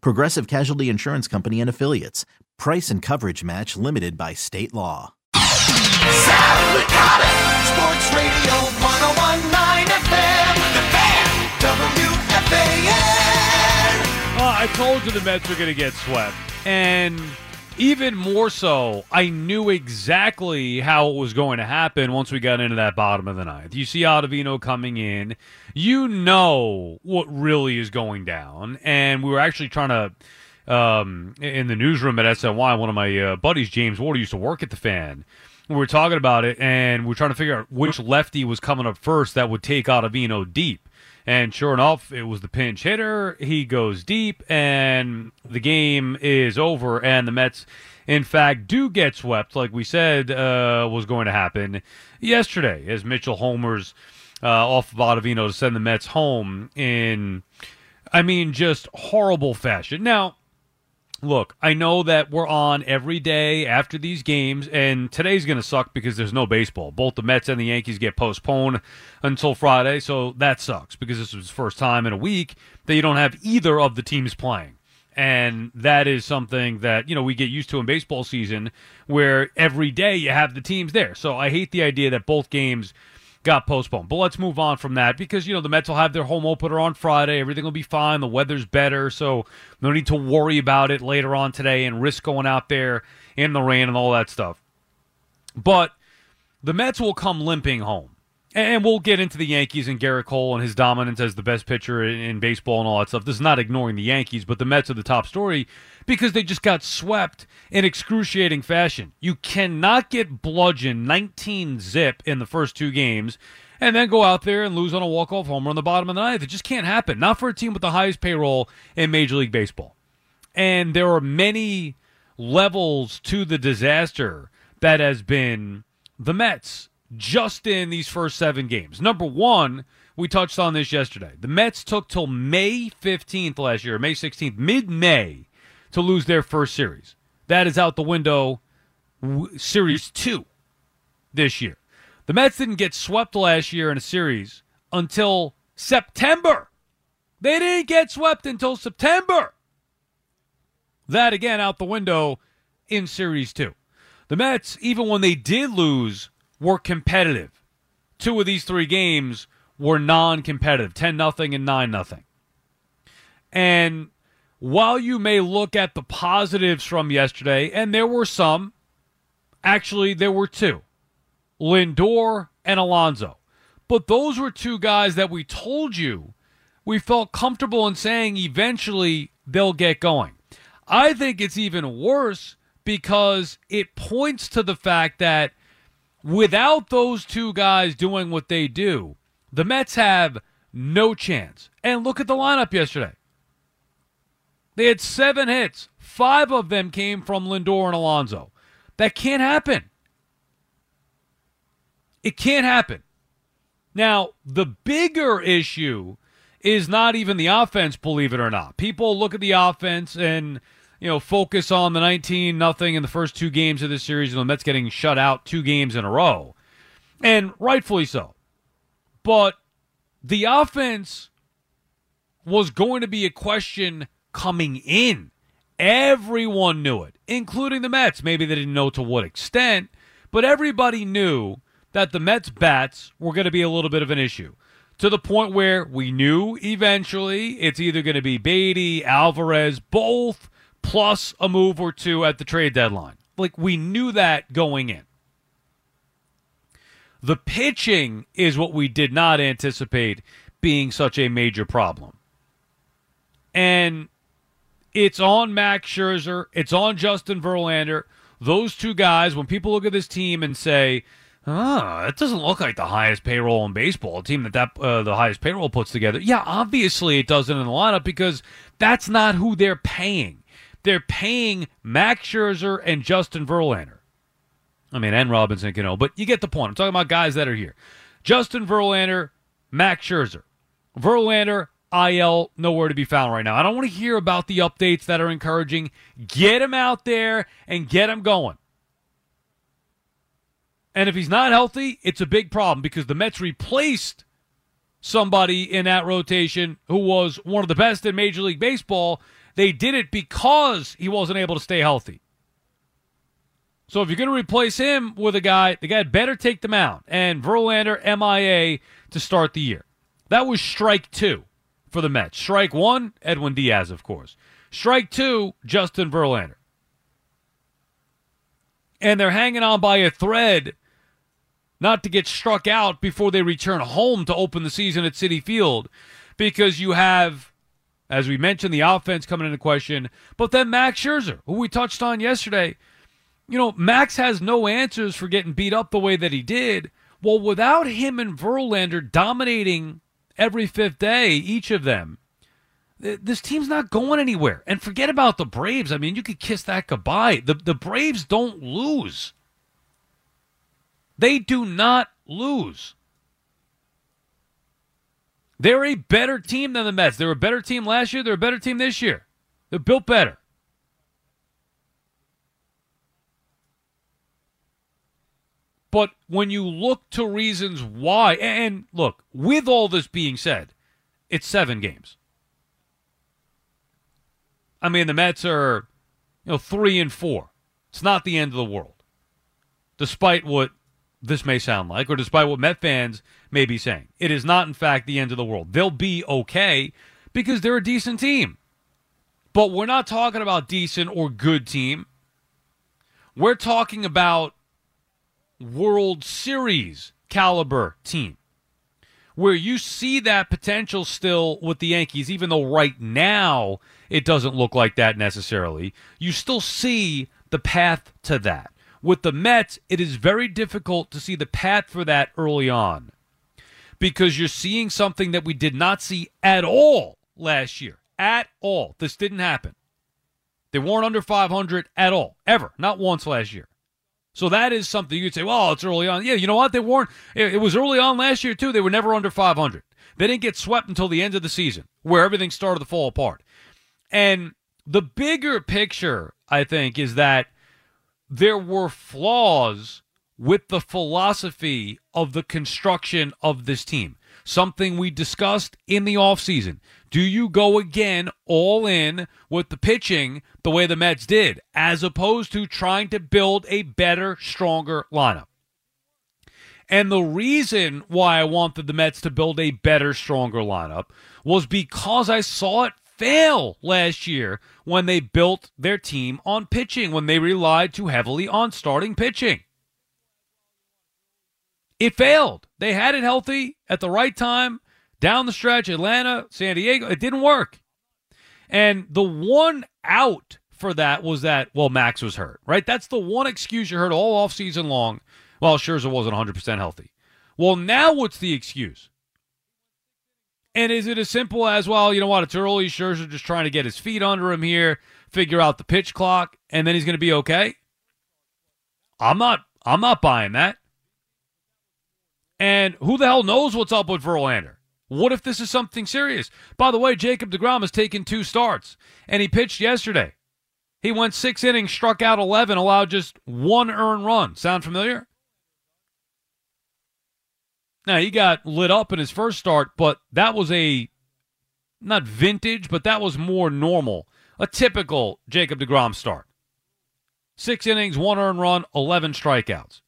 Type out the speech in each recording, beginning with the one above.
Progressive Casualty Insurance Company and Affiliates. Price and coverage match limited by state law. Sal Licata, Sports Radio 1019 FM, The Fan, WFAN. Uh, I told you the Mets were going to get swept. And even more so, I knew exactly how it was going to happen once we got into that bottom of the ninth. You see Ottavino coming in. You know what really is going down. And we were actually trying to, um, in the newsroom at SNY, one of my uh, buddies, James Ward, used to work at the fan. We were talking about it, and we were trying to figure out which lefty was coming up first that would take Ottavino deep. And sure enough, it was the pinch hitter. He goes deep, and the game is over. And the Mets, in fact, do get swept, like we said uh, was going to happen yesterday, as Mitchell homers uh, off of Ottavino to send the Mets home in, I mean, just horrible fashion. Now, look, I know that we're on every day after these games, and today's going to suck because there's no baseball. Both the Mets and the Yankees get postponed until Friday, so that sucks because this was the first time in a week that you don't have either of the teams playing. And that is something that, you know, we get used to in baseball season where every day you have the teams there. So I hate the idea that both games got postponed. But let's move on from that because, you know, the Mets will have their home opener on Friday. Everything will be fine. The weather's better. So no need to worry about it later on today and risk going out there in the rain and all that stuff. But the Mets will come limping home. And we'll get into the Yankees and Gerrit Cole and his dominance as the best pitcher in, in baseball and all that stuff. This is not ignoring the Yankees, but the Mets are the top story because they just got swept in excruciating fashion. You cannot get bludgeoned 19 zip in the first two games and then go out there and lose on a walk-off homer on the bottom of the ninth. It just can't happen. Not for a team with the highest payroll in Major League Baseball. And there are many levels to the disaster that has been the Mets just in these first seven games. Number one, we touched on this yesterday. The Mets took till May 15th last year, May 16th, mid May, to lose their first series. That is out the window, w- series two this year. The Mets didn't get swept last year in a series until September. They didn't get swept until September. That again out the window in series two. The Mets, even when they did lose, were competitive. Two of these three games were non-competitive, 10 nothing and 9 nothing. And while you may look at the positives from yesterday, and there were some, actually there were two. Lindor and Alonso. But those were two guys that we told you we felt comfortable in saying eventually they'll get going. I think it's even worse because it points to the fact that without those two guys doing what they do, the Mets have no chance. And look at the lineup yesterday. They had seven hits. Five of them came from Lindor and Alonso. That can't happen. It can't happen. Now, the bigger issue is not even the offense, believe it or not. People look at the offense and you know focus on the 19 nothing in the first two games of this series and the Mets getting shut out two games in a row. And rightfully so. But the offense was going to be a question coming in. Everyone knew it, including the Mets. Maybe they didn't know to what extent, but everybody knew that the Mets bats were going to be a little bit of an issue. To the point where we knew eventually it's either going to be Baty, Alvarez, both plus a move or two at the trade deadline. Like we knew that going in. The pitching is what we did not anticipate being such a major problem. And it's on Max Scherzer, it's on Justin Verlander. Those two guys, when people look at this team and say, "Ah, it doesn't look like the highest payroll in baseball," a team that, that uh, the highest payroll puts together. Yeah, obviously it doesn't in the lineup because that's not who they're paying. They're paying Max Scherzer and Justin Verlander. I mean, and Robinson Cano, but you get the point. I'm talking about guys that are here. Justin Verlander, Max Scherzer. Verlander, IL, nowhere to be found right now. I don't want to hear about the updates that are encouraging. Get him out there and get him going. And if he's not healthy, it's a big problem because the Mets replaced somebody in that rotation who was one of the best in Major League Baseball. They did it because he wasn't able to stay healthy. So if you're going to replace him with a guy, the guy better take the mound. And Verlander, MIA to start the year. That was strike two for the Mets. Strike one, Edwin Diaz, of course. Strike two, Justin Verlander. And they're hanging on by a thread not to get struck out before they return home to open the season at Citi Field because you have, as we mentioned, the offense coming into question, but then Max Scherzer, who we touched on yesterday. You know, Max has no answers for getting beat up the way that he did. Well, without him and Verlander dominating every fifth day, each of them, this team's not going anywhere. And forget about the Braves. I mean, you could kiss that goodbye. The, the Braves don't lose. They do not lose. They're a better team than the Mets. They're a better team last year. They're a better team this year. They're built better. But when you look to reasons why, and look, with all this being said, it's seven games. I mean, the Mets are, you know, three and four. It's not the end of the world, despite what this may sound like, or despite what Met fans may be saying. It is not, in fact, the end of the world. They'll be okay because they're a decent team. But we're not talking about decent or good team. We're talking about World Series caliber team. Where you see that potential still with the Yankees, even though right now it doesn't look like that necessarily, you still see the path to that. With the Mets, it is very difficult to see the path for that early on because you're seeing something that we did not see at all last year. At all. This didn't happen. They weren't under 500 at all, ever. Not once last year. So that is something you'd say, well, it's early on. Yeah, you know what? They weren't. It was early on last year, too. They were never under 500. They didn't get swept until the end of the season, where everything started to fall apart. And the bigger picture, I think, is that there were flaws with the philosophy of the construction of this team. Something we discussed in the offseason. Do you go again all in with the pitching the way the Mets did, as opposed to trying to build a better, stronger lineup? And the reason why I wanted the Mets to build a better, stronger lineup was because I saw it fail last year when they built their team on pitching, when they relied too heavily on starting pitching. It failed. They had it healthy at the right time down the stretch, Atlanta, San Diego. It didn't work. And the one out for that was that, well, Max was hurt, right? That's the one excuse you heard all offseason long. Well, Scherzer wasn't 100% healthy. Well, now what's the excuse? And is it as simple as, well, you know what? It's early. Scherzer just trying to get his feet under him here, figure out the pitch clock, and then he's going to be okay? I'm not. I'm not buying that. And who the hell knows what's up with Verlander? What if this is something serious? By the way, Jacob DeGrom has taken two starts, and he pitched yesterday. He went six innings, struck out 11, allowed just one earned run. Sound familiar? Now, he got lit up in his first start, but that was a, not vintage, but that was more normal. A typical Jacob DeGrom start. Six innings, one earned run, 11 strikeouts.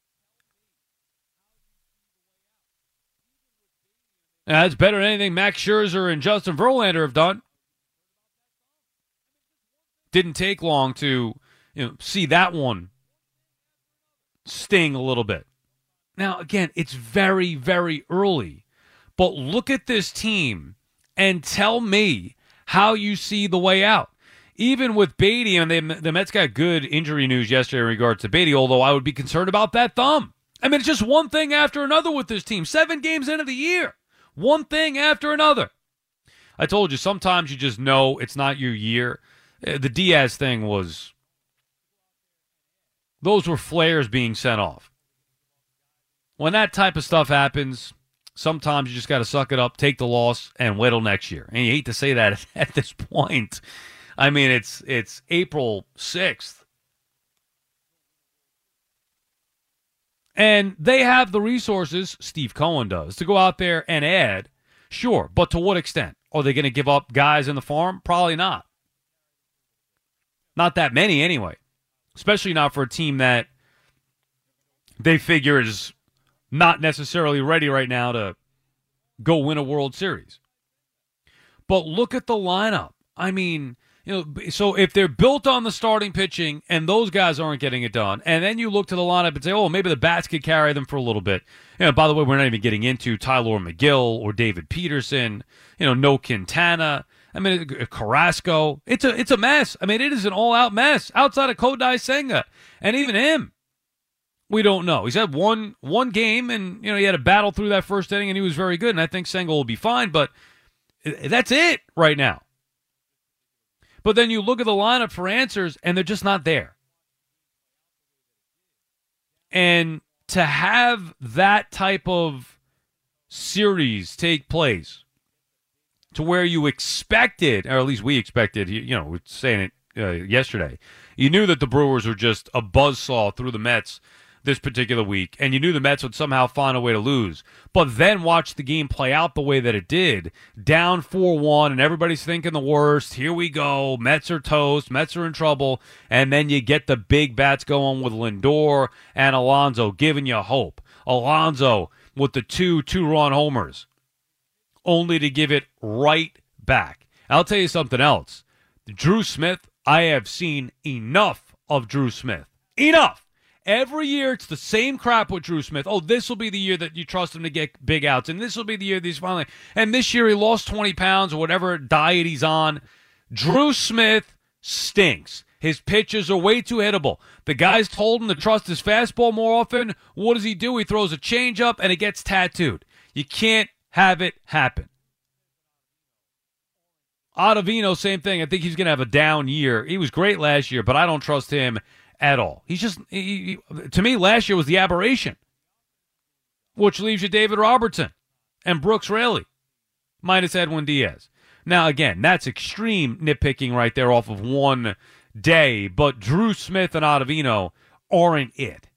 That's better than anything Max Scherzer and Justin Verlander have done. Didn't take long to you know see that one sting a little bit. Now again, it's very very early, but look at this team and tell me how you see the way out. Even with Baty, and they, the Mets got good injury news yesterday in regards to Baty, although I would be concerned about that thumb. I mean, it's just one thing after another with this team. Seven games into the year, one thing after another. I told you, sometimes you just know it's not your year. Uh, The Diaz thing was, those were flares being sent off. When that type of stuff happens, sometimes you just got to suck it up, take the loss, and wait till next year. And you hate to say that at this point. I mean, it's it's April sixth, and they have the resources. Steve Cohen does to go out there and add. Sure, but to what extent are they going to give up guys in the farm? Probably not. Not that many, anyway. Especially not for a team that they figure is not necessarily ready right now to go win a World Series. But look at the lineup. I mean, you know, so if they're built on the starting pitching and those guys aren't getting it done, and then you look to the lineup and say, oh, maybe the bats could carry them for a little bit. You know, by the way, we're not even getting into Tylor Megill or David Peterson. You know, no Quintana. I mean, uh, Carrasco. It's a it's a mess. I mean, it is an all out mess outside of Kodai Senga, and even him, we don't know. He's had one one game, and you know he had a battle through that first inning, and he was very good. And I think Senga will be fine, but uh, that's it right now. But then you look at the lineup for answers, and they're just not there. And to have that type of series take place to where you expected, or at least we expected, you, know, we're saying it uh, yesterday, you knew that the Brewers were just a buzzsaw through the Mets this particular week, and you knew the Mets would somehow find a way to lose. But then watch the game play out the way that it did, down 4 1, and everybody's thinking the worst. Here we go. Mets are toast. Mets are in trouble. And then you get the big bats going with Lindor and Alonso, giving you hope. Alonso with the two two run homers, only to give it right back. I'll tell you something else. Drew Smith, I have seen enough of Drew Smith. Enough. Every year, it's the same crap with Drew Smith. Oh, this will be the year that you trust him to get big outs, and this will be the year that he's finally. And this year, he lost 20 pounds or whatever diet he's on. Drew Smith stinks. His pitches are way too hittable. The guys told him to trust his fastball more often. What does he do? He throws a changeup and it gets tattooed. You can't have it happen. Ottavino, same thing. I think he's going to have a down year. He was great last year, but I don't trust him at all. He's just, he, he- to me, last year was the aberration, which leaves you David Robertson and Brooks Raley, minus Edwin Diaz. Now, again, that's extreme nitpicking right there off of one day, but Drew Smith and Ottavino aren't it.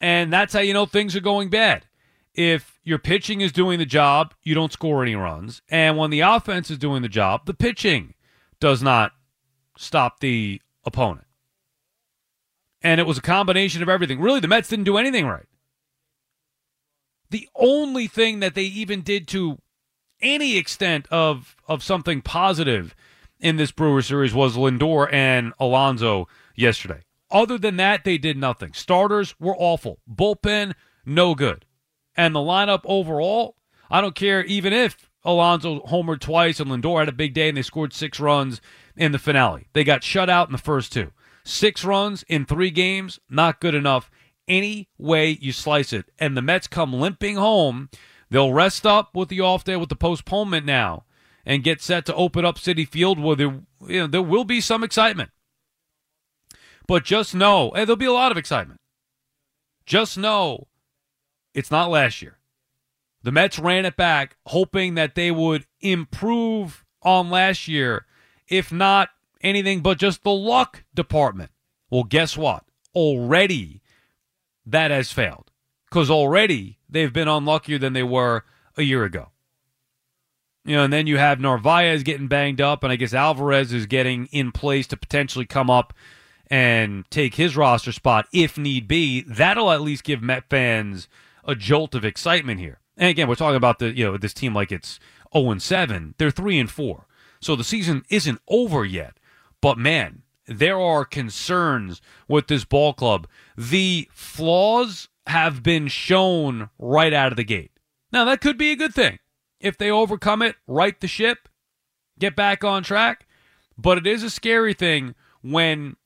And that's how you know things are going bad. If your pitching is doing the job, you don't score any runs. And when the offense is doing the job, the pitching does not stop the opponent. And it was a combination of everything. Really, the Mets didn't do anything right. The only thing that they even did to any extent of of something positive in this Brewer series was Lindor and Alonso yesterday. Other than that, they did nothing. Starters were awful. Bullpen, no good. And the lineup overall, I don't care even if Alonso homered twice and Lindor had a big day and they scored six runs in the finale. They got shut out in the first two. Six runs in three games, not good enough any way you slice it. And the Mets come limping home. They'll rest up with the off day with the postponement now and get set to open up Citi Field where there, you know, there will be some excitement. But just know, and there'll be a lot of excitement. Just know it's not last year. The Mets ran it back hoping that they would improve on last year, if not anything but just the luck department. Well, guess what? Already that has failed because already they've been unluckier than they were a year ago. You know, and then you have Narvaez getting banged up, and I guess Alvarez is getting in place to potentially come up and take his roster spot if need be. That'll at least give Met fans a jolt of excitement here. And again, we're talking about the you know this team like it's 0 and 7. They're 3 and 4. So the season isn't over yet. But man, there are concerns with this ball club. The flaws have been shown right out of the gate. Now, that could be a good thing. If they overcome it, right the ship, get back on track. But it is a scary thing when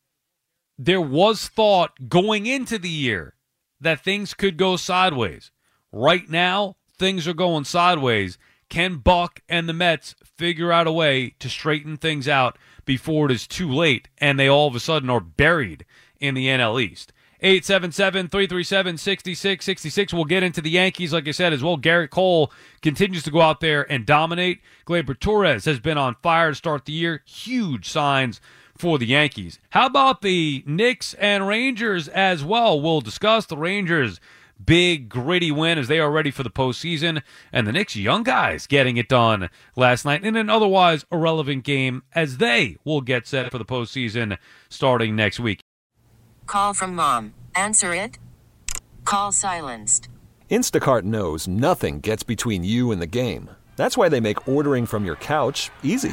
there was thought going into the year that things could go sideways. Right now, things are going sideways. Can Buck and the Mets figure out a way to straighten things out before it is too late and they all of a sudden are buried in the NL East? 877 337 6666. We'll get into the Yankees, like I said, as well. Gerrit Cole continues to go out there and dominate. Gleyber Torres has been on fire to start the year. Huge signs for the Yankees. How about the Knicks and Rangers as well? We'll discuss the Rangers. Big gritty win as they are ready for the postseason, and the Knicks young guys getting it done last night in an otherwise irrelevant game as they will get set for the postseason starting next week. Call from mom. Answer it. Call silenced. Instacart knows nothing gets between you and the game. That's why they make ordering from your couch easy.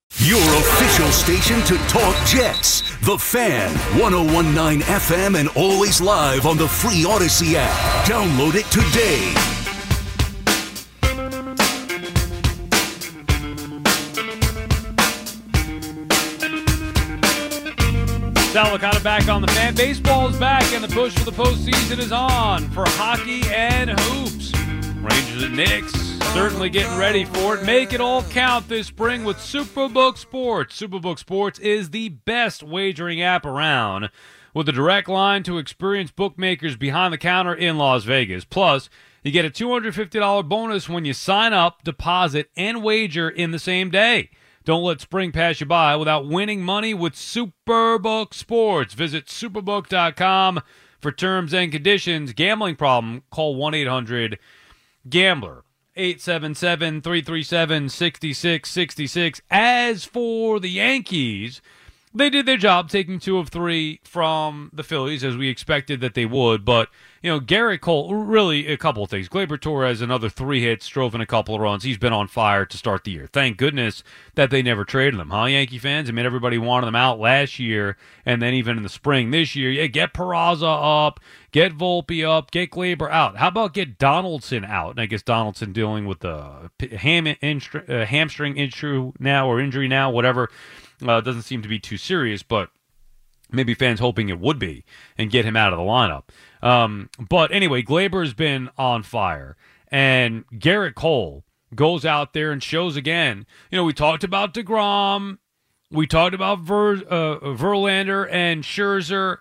Your official station to talk Jets. The Fan, 1019 FM, and always live on the free Audacy app. Download it today. Sal Licata back on the fan. Baseball is back, and the push for the postseason is on for hockey and hoops. Rangers and Knicks certainly getting ready for it. Make it all count this spring with Superbook Sports. Superbook Sports is the best wagering app around with a direct line to experienced bookmakers behind the counter in Las Vegas. Plus, you get a $250 bonus when you sign up, deposit, and wager in the same day. Don't let spring pass you by without winning money with Superbook Sports. Visit superbook.com for terms and conditions. Gambling problem? Call 1 800 Gambler. 877 337 6666. As for the Yankees, they did their job taking two of three from the Phillies as we expected that they would. But, you know, Gerrit Cole, really a couple of things. Gleyber Torres, another three hits, drove in a couple of runs. He's been on fire to start the year. Thank goodness that they never traded him, huh, Yankee fans? I mean, everybody wanted them out last year, and then even in the spring this year, yeah, get Peraza up, get Volpe up, get Gleyber out. How about get Donaldson out? And I guess Donaldson dealing with the ham, uh, hamstring injury now or injury now, whatever. Uh, doesn't seem to be too serious, but maybe fans hoping it would be and get him out of the lineup. Um, but anyway, Gleyber's been on fire, and Gerrit Cole goes out there and shows again. You know, we talked about Degrom, we talked about Ver, uh, Verlander and Scherzer.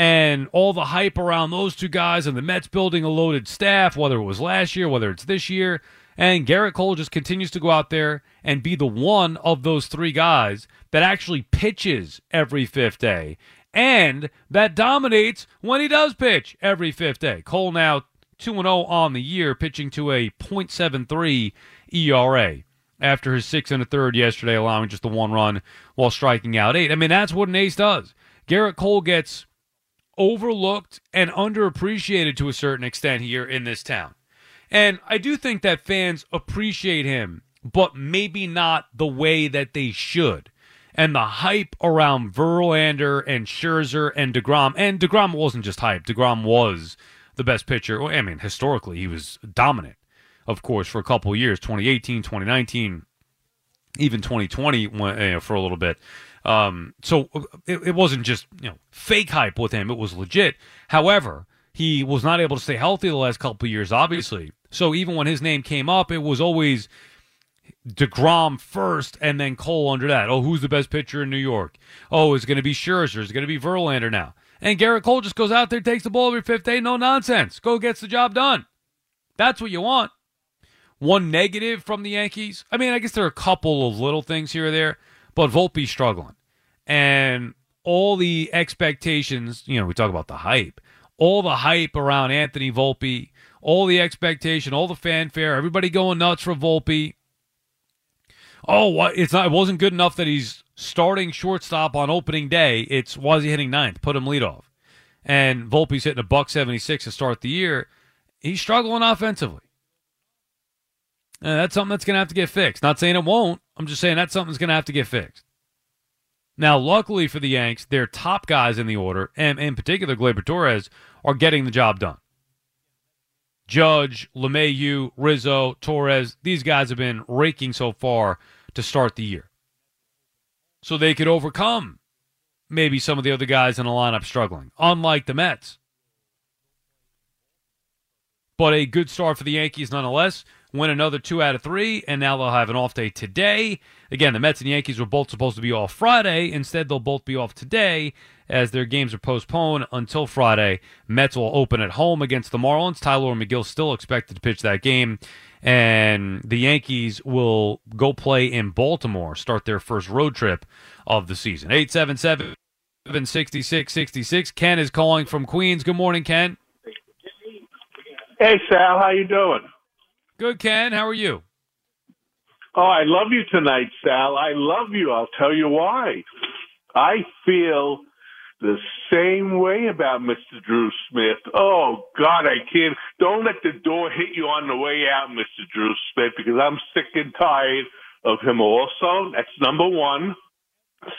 And all the hype around those two guys, and the Mets building a loaded staff, whether it was last year, whether it's this year. And Gerrit Cole just continues to go out there and be the one of those three guys that actually pitches every fifth day and that dominates when he does pitch every fifth day. Cole now 2 0 on the year, pitching to a .73 ERA after his six and a third yesterday, allowing just the one run while striking out eight. I mean, that's what an ace does. Gerrit Cole gets overlooked and underappreciated to a certain extent here in this town. And I do think that fans appreciate him, but maybe not the way that they should. And the hype around Verlander and Scherzer and DeGrom, and DeGrom wasn't just hype, DeGrom was the best pitcher. I mean, historically, he was dominant, of course, for a couple years 2018, 2019, even 2020 you know, for a little bit. Um, so it, it wasn't just you know fake hype with him; it was legit. However, He was not able to stay healthy the last couple of years, obviously. So even when his name came up, it was always DeGrom first and then Cole under that. Oh, who's the best pitcher in New York? Oh, it's going to be Scherzer. It's going to be Verlander now. And Gerrit Cole just goes out there, takes the ball every fifth day, no nonsense. Go gets the job done. That's what you want. One negative from the Yankees. I mean, I guess there are a couple of little things here or there, but Volpe's struggling. And all the expectations, you know, we talk about the hype, all the hype around Anthony Volpe, all the expectation, all the fanfare, everybody going nuts for Volpe. Oh, what? It's not. It wasn't good enough that he's starting shortstop on opening day. It's why is he hitting ninth? Put him leadoff. And Volpe's hitting a buck seventy six to start the year. He's struggling offensively. And that's something that's going to have to get fixed. Not saying it won't. I'm just saying that's something that's going to have to get fixed. Now, luckily for the Yanks, their top guys in the order, and in particular Gleyber Torres, are getting the job done. Judge, LeMahieu, Rizzo, Torres, these guys have been raking so far to start the year. So they could overcome maybe some of the other guys in the lineup struggling, unlike the Mets. But a good start for the Yankees nonetheless. Win another two out of three, and now they'll have an off day today. Again, the Mets and Yankees were both supposed to be off Friday. Instead, they'll both be off today as their games are postponed until Friday. Mets will open at home against the Marlins. Tylor Megill still expected to pitch that game. And the Yankees will go play in Baltimore, start their first road trip of the season. 877 6666. Ken is calling from Queens. Good morning, Ken. Hey Sal, how you doing? Good, Ken. How are you? Oh, I love you tonight, Sal. I love you. I'll tell you why. I feel the same way about Mr. Drew Smith. Oh God, I can't. Don't let the door hit you on the way out, Mr. Drew Smith, because I'm sick and tired of him. Also, that's number one.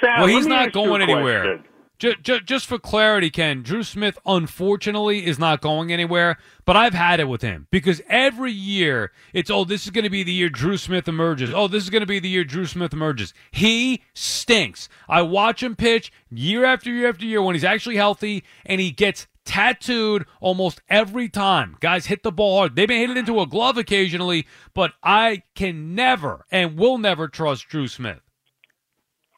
Sal, Well, he's not ask you a going anywhere. question. Just, for clarity, Ken, Drew Smith unfortunately is not going anywhere, but I've had it with him because every year it's, oh, this is going to be the year Drew Smith emerges. Oh, this is going to be the year Drew Smith emerges. He stinks. I watch him pitch year after year after year when he's actually healthy and he gets tattooed almost every time. Guys hit the ball hard. They may hit it into a glove occasionally, but I can never and will never trust Drew Smith.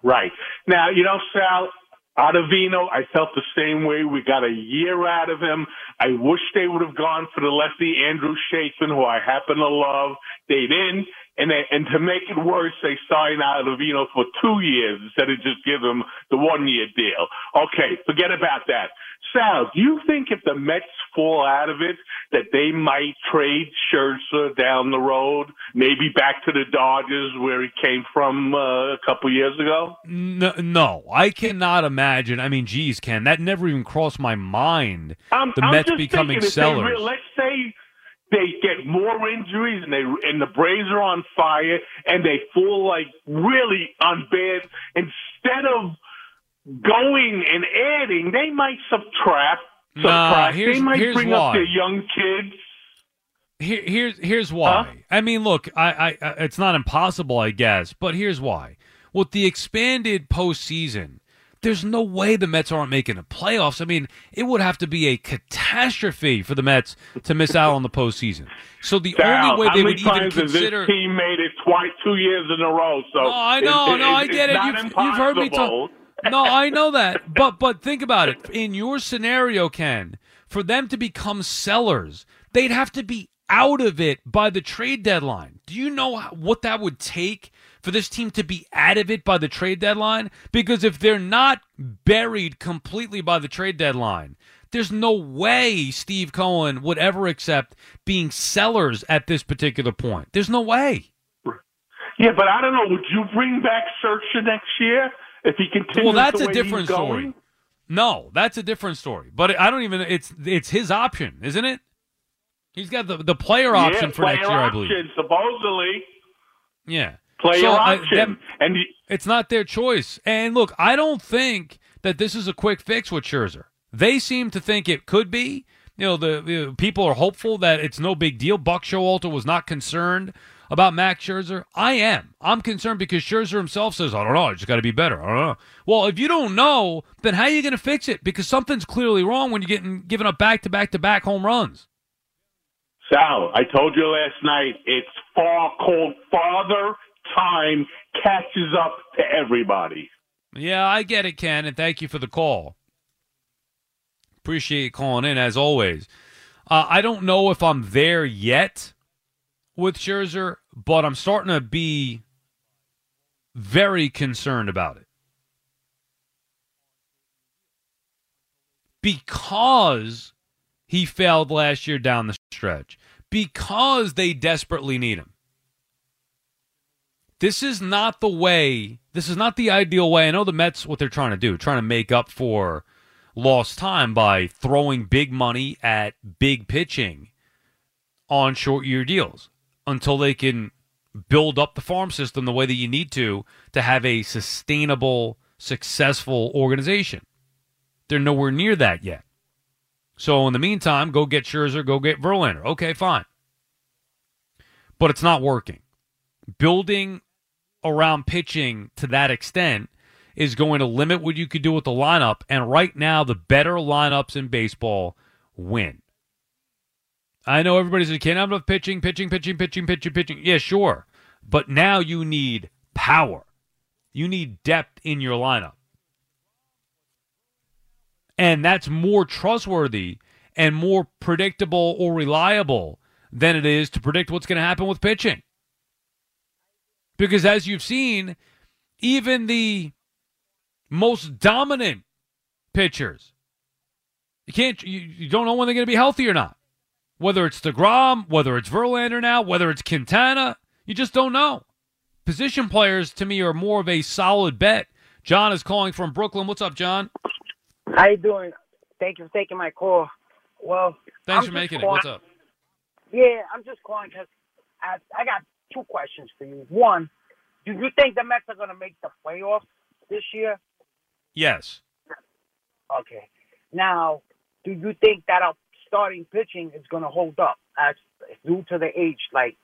Right. Now, you know, Sal, Ottavino, I felt the same way. We got a year out of him. I wish they would have gone for the lefty Andrew Chafin, who I happen to love. They didn't. And they, and to make it worse, they signed Ottavino for two years instead of just give him the one year deal. Okay, forget about that. Sal, do you think if the Mets fall out of it, that they might trade Scherzer down the road, maybe back to the Dodgers where he came from uh, a couple years ago? No, no, I cannot imagine. I mean, geez, Ken, that never even crossed my mind. I'm, the I'm Mets just becoming if they sellers. let's say they get more injuries and they and the Braves are on fire and they fall like really on bad. Instead of going and adding, they might subtract. Subtract. here's- they might here's bring why. up their young kids. Here, here's here's why. I mean, look, I, I, it's not impossible, I guess, but here's why. With the expanded postseason, there's no way the Mets aren't making the playoffs. I mean, it would have to be a catastrophe for the Mets to miss out on the postseason. So the Sal, only way they would even consider. this team made it twice, two years in a row? So No, I know, it- no, I get it. You've, you've heard me talk. No, I know that, but but think about it. In your scenario, Ken, for them to become sellers, they'd have to be out of it by the trade deadline. Do you know what that would take for this team to be out of it by the trade deadline? Because if they're not buried completely by the trade deadline, there's no way Steve Cohen would ever accept being sellers at this particular point. There's no way. Yeah, but I don't know. Would you bring back Scherzer next year if he continues? Well, that's a different story. going? No, that's a different story. But I don't even. It's it's his option, isn't it? He's got the the player option yeah, for next player year, I believe. Supposedly, Yeah, player So, I- option, them- and you, it's not their choice. And look, I don't think that this is a quick fix with Scherzer. They seem to think it could be you know the, the people are hopeful that it's no big deal. Buck Showalter was not concerned about Max Scherzer. I am. I'm concerned because Scherzer himself says, "I don't know. I just got to be better." I don't know. Well, if you don't know, then how are you going to fix it? Because something's clearly wrong when you're getting given up back to back to back home runs. Sal, I told you last night, it's far cold. Father time catches up to everybody. Yeah, I get it, Ken, and thank you for the call. Appreciate you calling in as always. Uh, I don't know if I'm there yet with Scherzer, but I'm starting to be very concerned about it. Because he failed last year down the stretch, because they desperately need him. This is not the way, this is not the ideal way. I know the Mets, what they're trying to do, trying to make up for lost time by throwing big money at big pitching on short year deals until they can build up the farm system the way that you need to to have a sustainable, successful organization. They're nowhere near that yet. So in the meantime, go get Scherzer, go get Verlander. Okay, fine. But it's not working. Building around pitching to that extent is going to limit what you could do with the lineup. And right now, the better lineups in baseball win. I know everybody's like, can't have enough pitching, pitching, pitching, pitching, pitching, pitching. Yeah, sure. But now you need power. You need depth in your lineup. And that's more trustworthy and more predictable or reliable than it is to predict what's going to happen with pitching. Because as you've seen, even the most dominant pitchers, you can't you, you don't know when they're going to be healthy or not. Whether it's DeGrom, whether it's Verlander now, whether it's Quintana, you just don't know. Position players to me are more of a solid bet. John is calling from Brooklyn. What's up, John? How you doing? Thank you for taking my call. Well, Thanks I'm for making it. What's up? Yeah, I'm just calling because I, I got two questions for you. One, do you think the Mets are going to make the playoffs this year? Yes. Okay. Now, do you think that our starting pitching is going to hold up as due to the age, like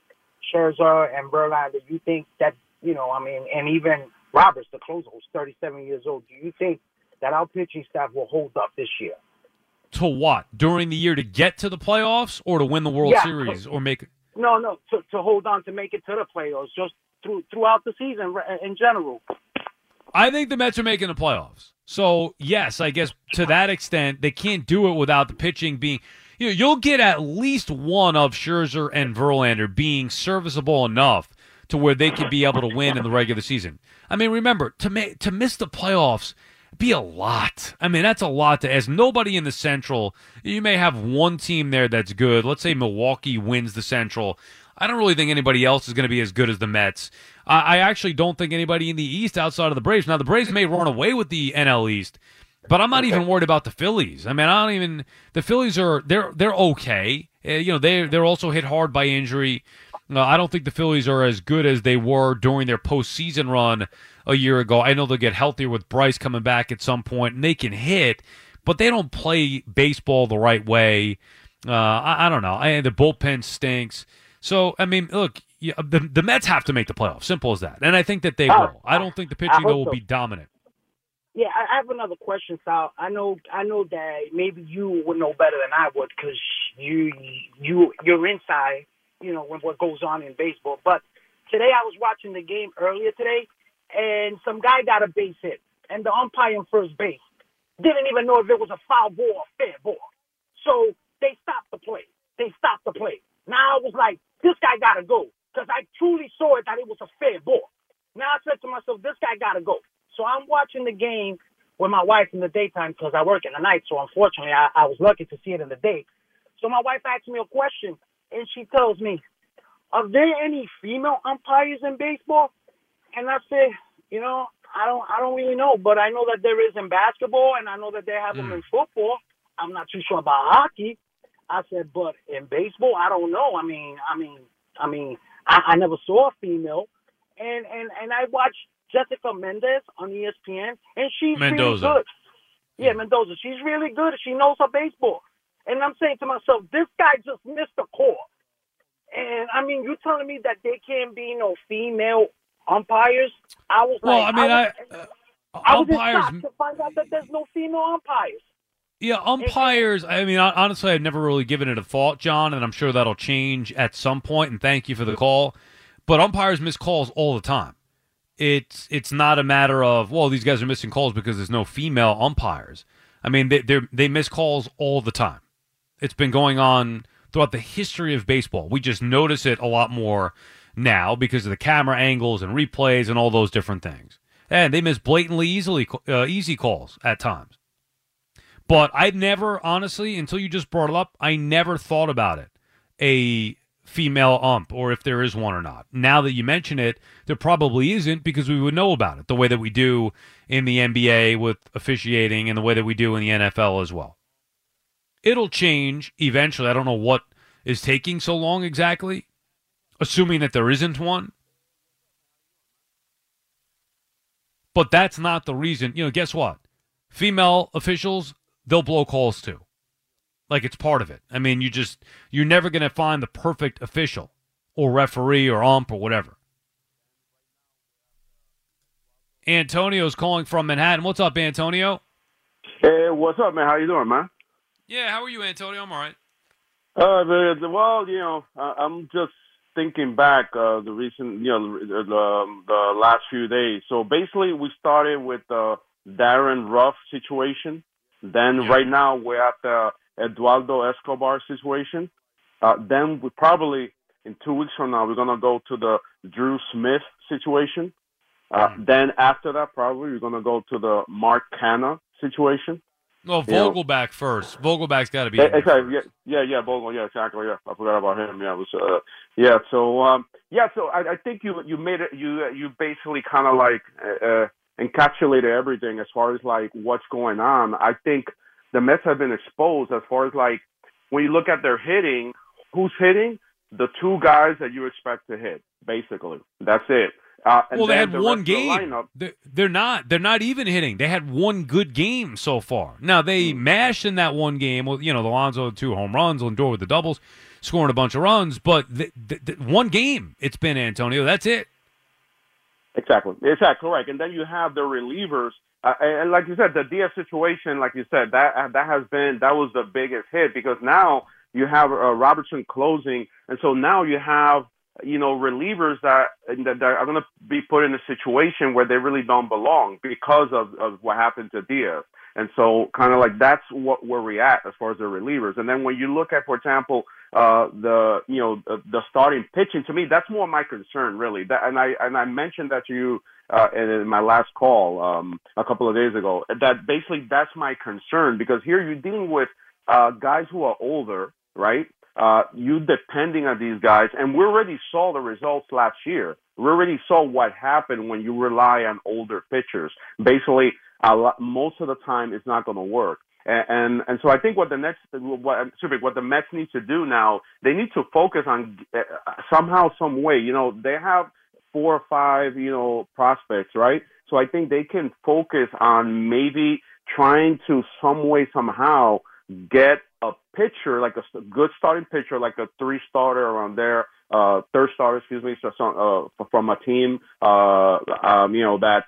Scherzer and Verlander? Do you think that you know? I mean, and even Roberts, the closer, who's 37 years old. Do you think that our pitching staff will hold up this year? To what? During the year to get to the playoffs or to win the World Yeah. Series or make No, no, to, to hold on to make it to the playoffs, just through throughout the season in general. I think the Mets are making the playoffs. So, yes, I guess to that extent, they can't do it without the pitching being. You know, you'll get at least one of Scherzer and Verlander being serviceable enough to where they could be able to win in the regular season. I mean, remember to ma- to miss the playoffs be a lot. I mean, that's a lot to as nobody in the Central. You may have one team there that's good. Let's say Milwaukee wins the Central. I don't really think anybody else is going to be as good as the Mets. I, I actually don't think anybody in the East outside of the Braves. Now, the Braves may run away with the NL East, but I'm not even worried about the Phillies. I mean, I don't even. The Phillies are they're they're okay. Uh, you know, they they're also hit hard by injury. Uh, I don't think the Phillies are as good as they were during their postseason run a year ago. I know they'll get healthier with Bryce coming back at some point, and they can hit, but they don't play baseball the right way. Uh, I, I don't know. I, the bullpen stinks. So I mean, look, yeah, the the Mets have to make the playoffs. Simple as that. And I think that they Oh, will. I don't think the pitching though will so. be dominant. Yeah, I have another question, Sal. I know, I know that maybe you would know better than I would because you, you, you're inside, you know, when what goes on in baseball. But today I was watching the game earlier today, and some guy got a base hit, and the umpire in first base didn't even know if it was a foul ball or fair ball. So they stopped the play. They stopped the play. Now I was like, this guy got to go because I truly saw it that it was a fair ball. Now I said to myself, this guy got to go. So I'm watching the game with my wife in the daytime because I work in the night. So unfortunately, I, I was lucky to see it in the day. So my wife asked me a question, and she tells me, "Are there any female umpires in baseball?" And I said, "You know, I don't, I don't really know, but I know that there is in basketball, and I know that they have them hmm. in football. I'm not too sure about hockey." I said, "But in baseball, I don't know. I mean, I mean, I mean, I, I never saw a female." And and and I watched Jessica Mendez on ESPN, and she's Mendoza. really good. Yeah, Mendoza. She's really good. She knows her baseball. And I'm saying to myself, this guy just missed a call. And I mean, you telling me that there can't be no female umpires? I was Well, like, I mean, I, was, uh, I was umpires. shock to find out that there's no female umpires. Yeah, umpires. I mean, honestly, I've never really given it a thought, John, and I'm sure that'll change at some point. And thank you for the call. But umpires miss calls all the time. It's it's not a matter of well, these guys are missing calls because there's no female umpires. I mean, they they they miss calls all the time. It's been going on throughout the history of baseball. We just notice it a lot more now because of the camera angles and replays and all those different things. And they miss blatantly easily uh, easy calls at times. But I never, honestly, until you just brought it up, I never thought about it. A female ump, or if there is one or not. Now that you mention it, there probably isn't because we would know about it the way that we do in the NBA with officiating and the way that we do in the NFL as well. It'll change eventually. I don't know what is taking so long exactly, assuming that there isn't one. But that's not the reason. You know, guess what? Female officials, they'll blow calls too. Like it's part of it. I mean, you just you're never going to find the perfect official or referee or ump or whatever. Antonio's calling from Manhattan. What's up, Antonio? Hey, what's up, man? How you doing, man? Yeah, how are you, Antonio? I'm all right. Uh, well, you know, uh, I'm just thinking back uh, the recent, you know, the, the, the last few days. So basically, we started with the Darin Ruf situation. Then Yeah. right now we're at the Eduardo Escobar situation. Uh, then we probably in two weeks from now we're gonna go to the Drew Smith situation. Uh, Then after that, probably we're gonna go to the Mark Canha situation. Well, Yeah. Vogelbach first. Vogelbach's got to be. Eh, Exactly. Yeah, yeah, yeah, Bogle. Yeah, exactly. Yeah, I forgot about him. Yeah, it was. Uh, yeah. So, um, yeah. So I, I think you you made it. You you basically kind of like uh, uh, encapsulated everything as far as like what's going on. I think the Mets have been exposed as far as like when you look at their hitting, who's hitting? The two guys that you expect to hit. Basically, that's it. Uh, and Well, they had the one the game. lineup- They're, they're not. They're not even hitting. They had one good game so far. Now they Hmm. mashed in that one game. Well, you know, Alonso two home runs, Lindor with the doubles, scoring a bunch of runs. But th- th- th- one game it's been Antonio. That's it. Exactly. Exactly correct. And then you have the relievers, uh, and, like you said, the DF situation, like you said, that uh, that has been that was the biggest hit because now you have uh, Robertson closing, and so now you have you know relievers that that, that are going to be put in a situation where they really don't belong because of of what happened to Diaz. And so, kind of like that's what where we're at as far as the relievers. And then when you look at, for example, uh, the you know the, the starting pitching, to me that's more my concern really. That, and I and I mentioned that to you uh, in, my last call um, a couple of days ago. That basically that's my concern because here you're dealing with uh, guys who are older, right? Uh, you depending on these guys, and we already saw the results last year. We already saw what happened when you rely on older pitchers. Basically, lot, most of the time it's not going to work. And, and so I think what the next what me, what the Mets need to do now, they need to focus on uh, somehow, some way. You know, they have four or five, you know, prospects, right? So I think they can focus on maybe trying to some way somehow get a pitcher like a good starting pitcher, like a three starter around there, uh, third starter, excuse me, so uh, from a team, uh, um, you know, that's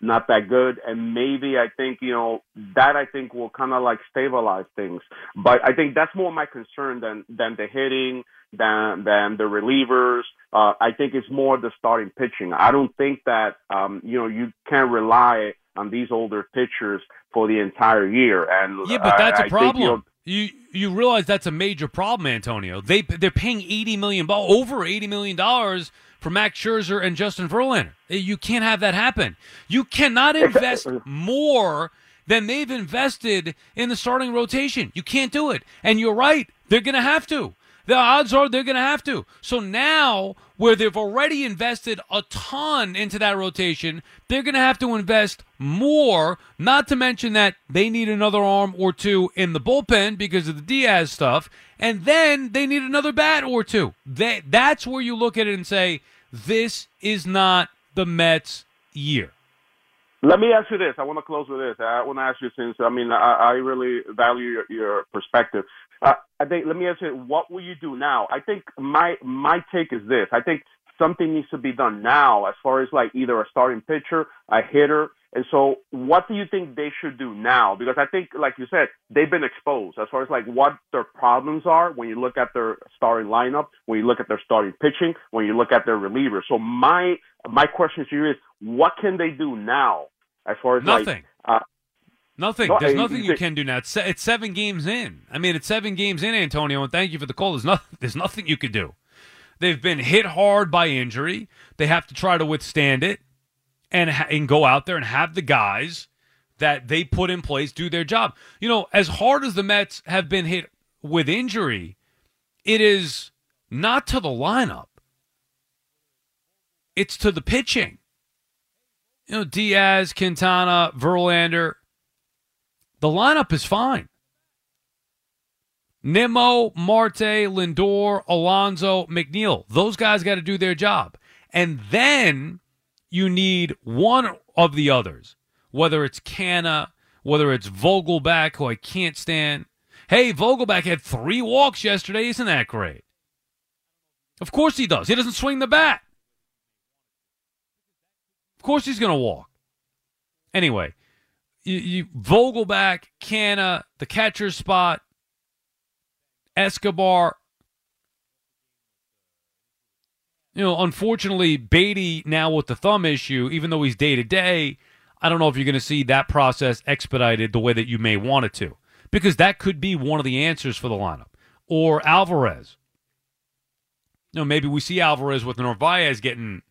not that good. And maybe I think, you know, that I think will kind of like stabilize things. But I think that's more my concern than, than the hitting, than, than the relievers. Uh, I think it's more the starting pitching. I don't think that, um, you know, you can rely on these older pitchers for the entire year. And Yeah, but that's I a think, problem. you know, you you realize that's a major problem, Antonio. They they're paying eighty million over eighty million dollars for Max Scherzer and Justin Verlander. Eh, you can't have that happen. You cannot invest more than they've invested in the starting rotation. You can't do it. And you're right. They're going to have to. The odds are they're going to have to. So now, where they've already invested a ton into that rotation, they're going to have to invest more. Not to mention that they need another arm or two in the bullpen because of the Diaz stuff, and then they need another bat or two. They, that's where you look at it and say, this is not the Mets' year. Let me ask you this. I want to close with this. I want to ask you since I mean I, I really value your, your perspective. Uh, I think. Let me ask you, what will you do now? I think my my take is this. I think something needs to be done now, as far as like either a starting pitcher, a hitter. And so, what do you think they should do now? Because I think, like you said, they've been exposed as far as like what their problems are when you look at their starting lineup, when you look at their starting pitching, when you look at their relievers. So my my question to you is, what can they do now as far as Nothing. like uh, Nothing. No, There's nothing you can do now. It's, it's seven games in. I mean, it's seven games in, Antonio, and thank you for the call. There's nothing. There's nothing you could do. They've been hit hard by injury. They have to try to withstand it and and go out there and have the guys that they put in place do their job. You know, as hard as the Mets have been hit with injury, it is not to the lineup. It's to the pitching. You know, Diaz, Quintana, Verlander. The lineup is fine. Nimmo, Marte, Lindor, Alonso, McNeil. Those guys got to do their job. And then you need one of the others, whether it's Canha, whether it's Vogelbach, who I can't stand. Hey, Vogelbach had three walks yesterday. Isn't that great? Of course he does. He doesn't swing the bat. Of course he's going to walk. Anyway, you, you Vogelbach, Canha, the catcher spot, Escobar. You know, unfortunately, Baty now with the thumb issue, even though he's day to day, I don't know if you're going to see that process expedited the way that you may want it to, because that could be one of the answers for the lineup. Or Alvarez. You know, maybe we see Alvarez with Narvaez getting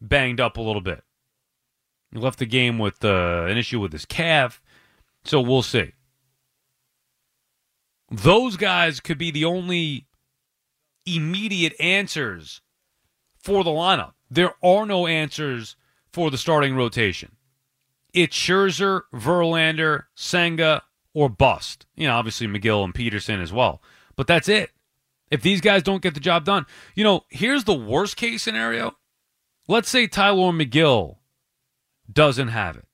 banged up a little bit. He left the game with uh, an issue with his calf, so we'll see. Those guys could be the only immediate answers for the lineup. There are no answers for the starting rotation. It's Scherzer, Verlander, Senga, or bust. You know, obviously Megill and Peterson as well. But that's it. If these guys don't get the job done, you know, here's the worst case scenario. Let's say Tylor Megill doesn't have it.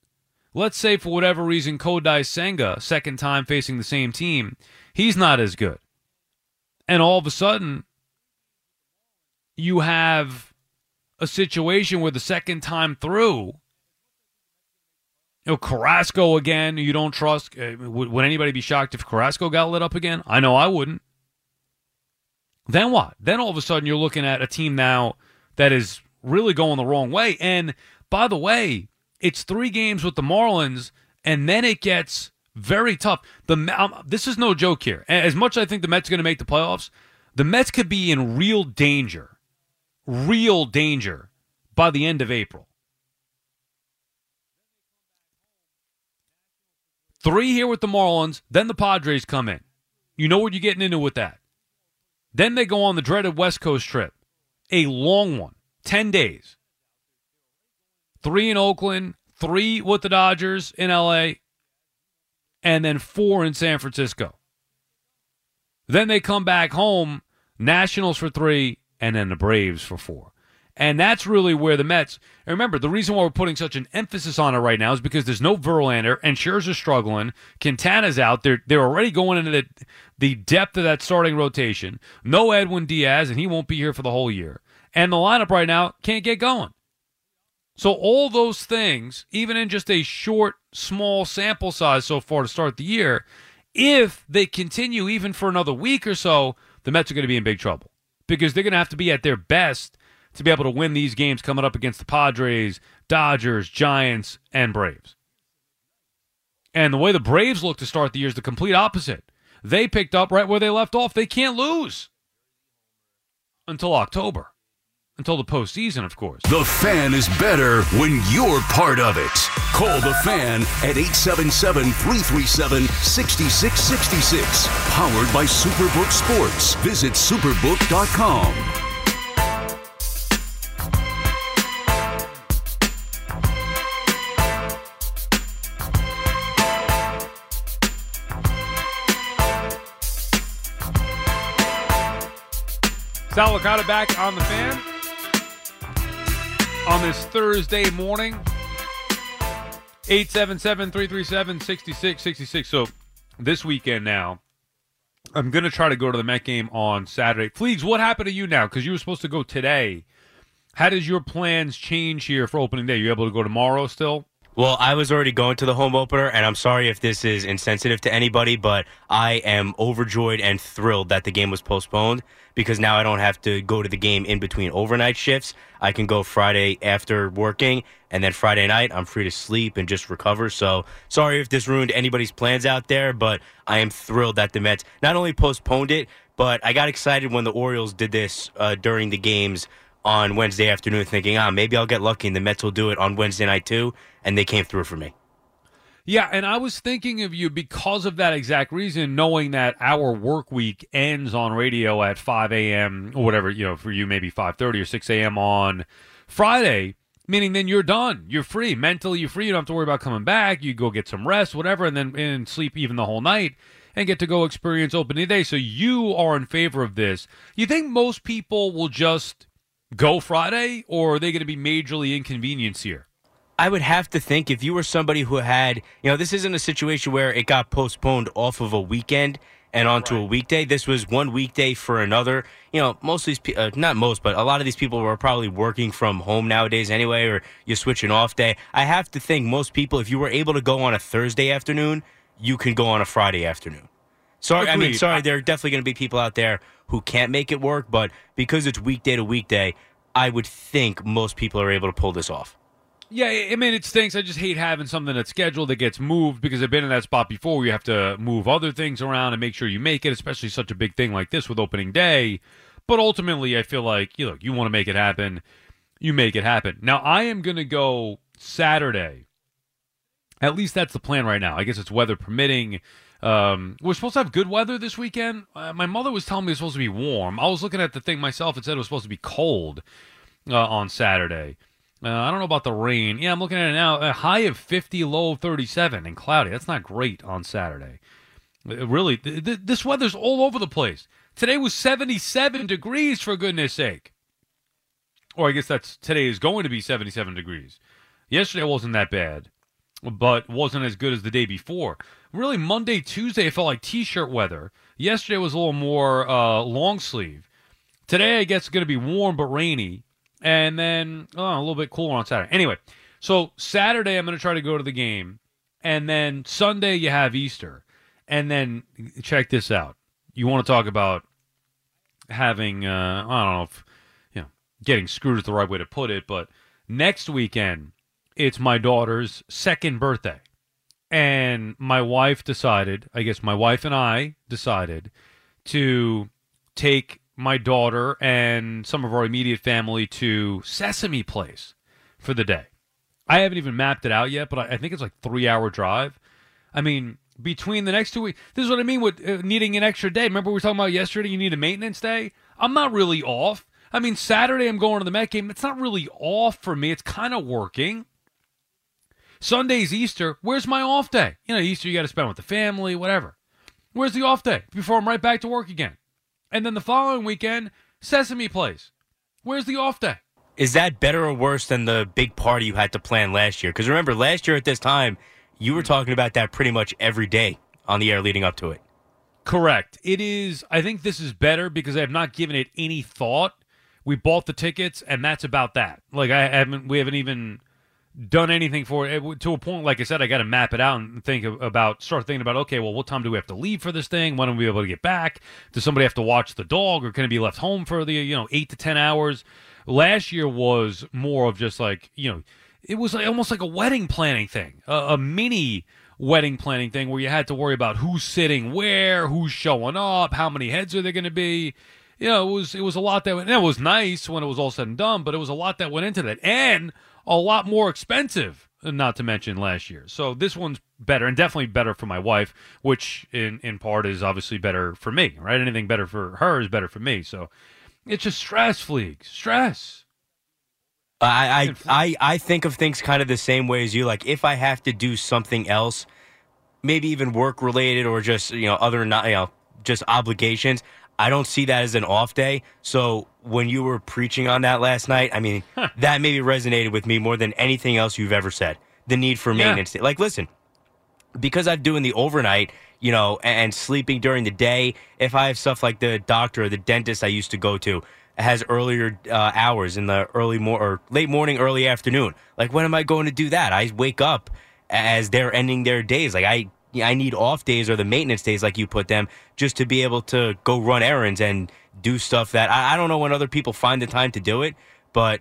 Let's say for whatever reason Kodai Senga, second time facing the same team, he's not as good. And all of a sudden, you have a situation where the second time through, you know, Carrasco again, you don't trust. Uh, would, would anybody be shocked if Carrasco got lit up again? I know I wouldn't. Then what? Then all of a sudden you're looking at a team now that is really going the wrong way. And by the way, it's three games with the Marlins, and then it gets very tough. The um, this is no joke here. As much as I think the Mets are going to make the playoffs, the Mets could be in real danger, real danger by the end of April. Three here with the Marlins, then the Padres come in. You know what you're getting into with that. Then they go on the dreaded West Coast trip, a long one, 10 days. Three in Oakland, three with the Dodgers in LA, and then four in San Francisco. Then they come back home, Nationals for three, and then the Braves for four. And that's really where the Mets. And remember, the reason why we're putting such an emphasis on it right now is because there's no Verlander and Scherzer's struggling. Quintana's out. They're they're already going into the, the depth of that starting rotation. No Edwin Diaz, and he won't be here for the whole year. And the lineup right now can't get going. So all those things, even in just a short, small sample size so far to start the year, if they continue even for another week or so, the Mets are going to be in big trouble because they're going to have to be at their best to be able to win these games coming up against the Padres, Dodgers, Giants, and Braves. And the way the Braves look to start the year is the complete opposite. They picked up right where they left off. They can't lose until October, until the postseason, of course. The fan is better when you're part of it. Call the fan at 877 337 6666. Powered by Superbook Sports. Visit superbook.com. Sal Licata back on the fan on this Thursday morning. 877 337 6666. So this weekend now, I'm going to try to go to the Met game on Saturday. Fleegs, what happened to you now? Because you were supposed to go today. How does your plans change here for opening day? You able to go tomorrow still? Well, I was already going to the home opener, and I'm sorry if this is insensitive to anybody, but I am overjoyed and thrilled that the game was postponed because now I don't have to go to the game in between overnight shifts. I can go Friday after working, and then Friday night I'm free to sleep and just recover. So sorry if this ruined anybody's plans out there, but I am thrilled that the Mets not only postponed it, but I got excited when the Orioles did this uh, during the games on Wednesday afternoon, thinking, ah, maybe I'll get lucky and the Mets will do it on Wednesday night too, and they came through for me. Yeah, and I was thinking of you because of that exact reason, knowing that our work week ends on radio at 5 a.m. or whatever, you know, for you maybe 5:30 or 6 a.m. on Friday, meaning then you're done, you're free, mentally you're free, you don't have to worry about coming back. You go get some rest, whatever, and then and sleep even the whole night and get to go experience opening day. So you are in favor of this. You think most people will just go Friday, or are they going to be majorly inconvenienced here? I would have to think if you were somebody who had, you know, this isn't a situation where it got postponed off of a weekend and onto a weekday. This was one weekday for another. You know, most of these, pe- uh, not most, but a lot of these people were probably working from home nowadays anyway, or you're switching off day. I have to think most people, if you were able to go on a Thursday afternoon, you can go on a Friday afternoon. Sorry, I mean, sorry, there are definitely going to be people out there who can't make it work, but because it's weekday to weekday, I would think most people are able to pull this off. Yeah, I mean, it stinks. I just hate having something that's scheduled that gets moved because I've been in that spot before where you have to move other things around and make sure you make it, especially such a big thing like this with opening day. But ultimately, I feel like, you know, you want to make it happen, you make it happen. Now, I am going to go Saturday. At least that's the plan right now. I guess it's weather permitting. Um, we're supposed to have good weather this weekend. Uh, my mother was telling me it's supposed to be warm. I was looking at the thing myself. It said it was supposed to be cold uh, on Saturday. Uh, I don't know about the rain. Yeah, I'm looking at it now. A high of 50, low of 37, and cloudy. That's not great on Saturday. Uh, Really, th- th- this weather's all over the place. Today was 77 degrees, for goodness sake. Or I guess that's today is going to be 77 degrees. Yesterday wasn't that bad, but wasn't as good as the day before. Really, Monday, Tuesday, it felt like t-shirt weather. Yesterday was a little more uh, long sleeve. Today, I guess it's going to be warm but rainy, and then oh, a little bit cooler on Saturday. Anyway, so Saturday I'm going to try to go to the game, and then Sunday you have Easter, and then check this out. You want to talk about having uh, I don't know if you know getting screwed is the right way to put it, but next weekend it's my daughter's second birthday. And my wife decided, I guess my wife and I decided to take my daughter and some of our immediate family to Sesame Place for the day. I haven't even mapped it out yet, but I, think it's like three hour drive. I mean, between the next two weeks, this is what I mean with uh, needing an extra day. Remember we were talking about yesterday? You need a maintenance day. I'm not really off. I mean, Saturday I'm going to the Met game. It's not really off for me. It's kind of working. Sunday's Easter. Where's my off day? You know, Easter you got to spend with the family, whatever. Where's the off day before I'm right back to work again? And then the following weekend, Sesame Place. Where's the off day? Is that better or worse than the big party you had to plan last year? Because remember, last year at this time, you were talking about that pretty much every day on the air leading up to it. Correct. It is. I think this is better because I have not given it any thought. We bought the tickets, and that's about that. Like I haven't. We haven't even done anything for it to a point. Like I said, I got to map it out and think about. Start thinking about. Okay, well, what time do we have to leave for this thing? When are we able to get back? Does somebody have to watch the dog, or can it be left home for the you know eight to ten hours? Last year was more of just like you know, it was like, almost like a wedding planning thing, a, a mini wedding planning thing where you had to worry about who's sitting where, who's showing up, how many heads are there going to be. You know, it was it was a lot that and it was nice when it was all said and done, but it was a lot that went into that, and a lot more expensive. Not to mention last year, so this one's better and definitely better for my wife, which in in part is obviously better for me. Right, anything better for her is better for me. So it's just stress, Fleek, stress. I, I I I think of things kind of the same way as you. Like if I have to do something else, maybe even work related or just you know other not you know just obligations. I don't see that as an off day. So when you were preaching on that last night, I mean that maybe resonated with me more than anything else you've ever said. The need for Yeah. maintenance. Like listen, because I'm doing the overnight, you know, and, and sleeping during the day. If I have stuff like the doctor or the dentist I used to go to has earlier uh, hours in the early mor- or late morning, early afternoon. Like when am I going to do that? I wake up as they're ending their days. Like I I need off days or the maintenance days, like you put them, just to be able to go run errands and do stuff that I, I don't know when other people find the time to do it, but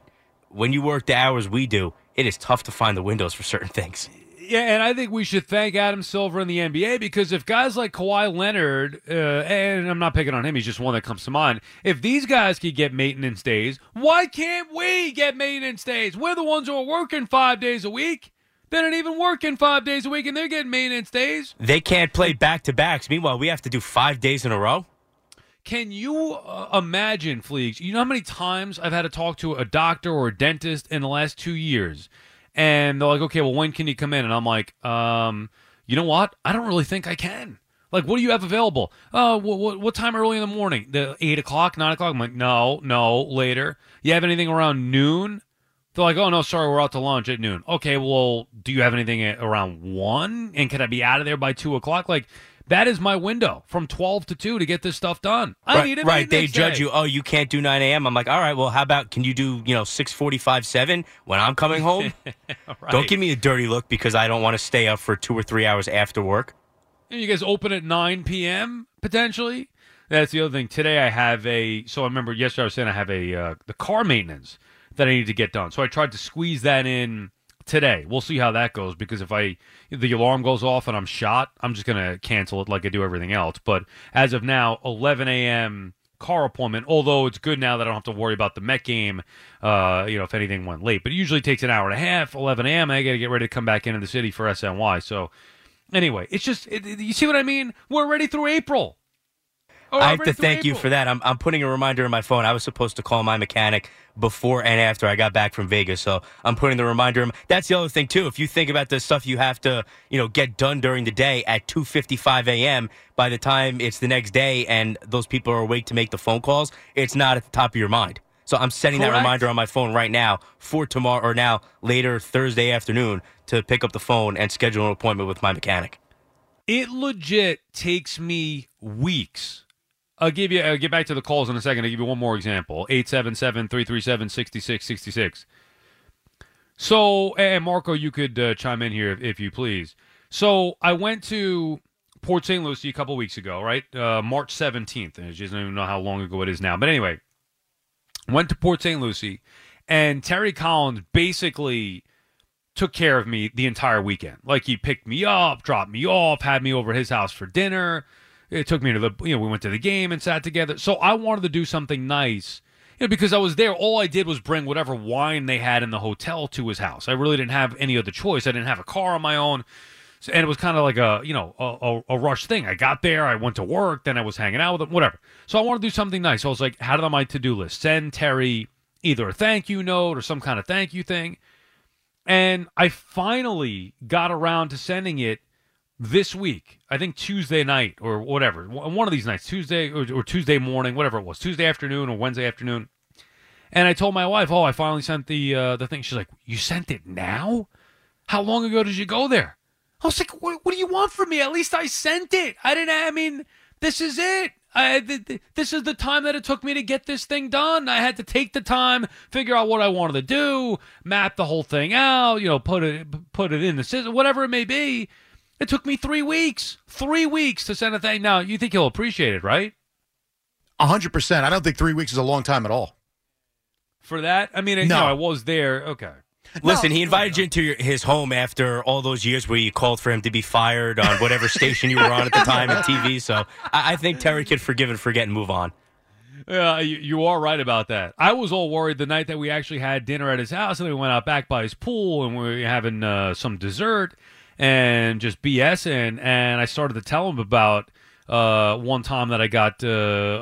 when you work the hours we do, it is tough to find the windows for certain things. Yeah, and I think we should thank Adam Silver in the NBA because if guys like Kawhi Leonard, uh, and I'm not picking on him, he's just one that comes to mind. If these guys could get maintenance days, why can't we get maintenance days? We're the ones who are working five days a week. They're not even working five days a week, and they're getting maintenance days. They can't play back to backs. Meanwhile, we have to do five days in a row. Can you uh, imagine, Fleeks? You know how many times I've had to talk to a doctor or a dentist in the last two years, and they're like, "Okay, well, when can you come in?" And I'm like, um, "You know what? I don't really think I can." Like, what do you have available? Oh, what, what, what time early in the morning? The eight o'clock, nine o'clock. I'm like, no, no, later. You have anything around noon? They're like, oh no, sorry, we're out to lunch at noon. Okay, well, do you have anything at around one? And can I be out of there by two o'clock? Like, that is my window from twelve to two to get this stuff done. I right, need it. right. They judge you. Oh, you can't do 9 a.m. I'm like, all right. Well, how about can you do you know 6:45, 7 when I'm coming home? Don't give me a dirty look because I don't want to stay up for two or three hours after work. And you guys open at 9 p.m. potentially. That's the other thing. Today I have a. So I remember yesterday I was saying I have a uh, the car maintenance that I need to get done. So I tried to squeeze that in today. We'll see how that goes because if I the alarm goes off and I'm shot, I'm just gonna cancel it like I do everything else. But as of now, 11 a.m. car appointment. Although it's good now that I don't have to worry about the Met game. Uh, you know, if anything went late, but it usually takes an hour and a half. 11 a.m. I got to get ready to come back into the city for SNY. So anyway, it's just it, you see what I mean. We're already through April. Oh, I have to thank you for that. I'm, I'm putting a reminder in my phone. I was supposed to call my mechanic before and after I got back from Vegas, so I'm putting the reminder. in. That's the other thing too. If you think about the stuff you have to, you know, get done during the day at 2:55 a.m. By the time it's the next day and those people are awake to make the phone calls, it's not at the top of your mind. So I'm setting that reminder on my phone right now for tomorrow or now later Thursday afternoon to pick up the phone and schedule an appointment with my mechanic. It legit takes me weeks. I'll give you. I'll get back to the calls in a second. I'll give you one more example. 877-337-6666. So, and Marco, you could uh, chime in here if, if you please. So, I went to Port St. Lucie a couple weeks ago, right? Uh, March 17th. And I just don't even know how long ago it is now. But anyway, went to Port St. Lucie, and Terry Collins basically took care of me the entire weekend. Like he picked me up, dropped me off, had me over his house for dinner. It took me to the you know we went to the game and sat together. So I wanted to do something nice. You know, because I was there, all I did was bring whatever wine they had in the hotel to his house. I really didn't have any other choice. I didn't have a car on my own. So, and it was kind of like a you know a, a, rush thing. I got there, I went to work, then I was hanging out with him, whatever. So I wanted to do something nice. So I was like, how did on my to do list? Send Terry either a thank you note or some kind of thank you thing. And I finally got around to sending it this week. I think Tuesday night or whatever. One of these nights, Tuesday or, or Tuesday morning, whatever it was, Tuesday afternoon or Wednesday afternoon. And I told my wife, "Oh, I finally sent the uh, the thing." She's like, "You sent it now? How long ago did you go there?" I was like, "What, what do you want from me? At least I sent it. I didn't. I mean, this is it. I, th- th- this is the time that it took me to get this thing done. I had to take the time, figure out what I wanted to do, map the whole thing out. You know, put it put it in the system, whatever it may be. It took me three weeks, three weeks to send a thing. Now, you think he'll appreciate it, right? hundred percent. I don't think three weeks is a long time at all. For that, I mean, you No. know, I was there. Okay. Listen, he invited you into your, his home after all those years where you called for him to be fired on whatever station you were on at the time in TV. So I, I think Terry could forgive and forget and move on. Yeah, you, you are right about that. I was all worried the night that we actually had dinner at his house, and then we went out back by his pool, and we were having uh, some dessert and just BSing. And I started to tell him about uh, one time that I got uh,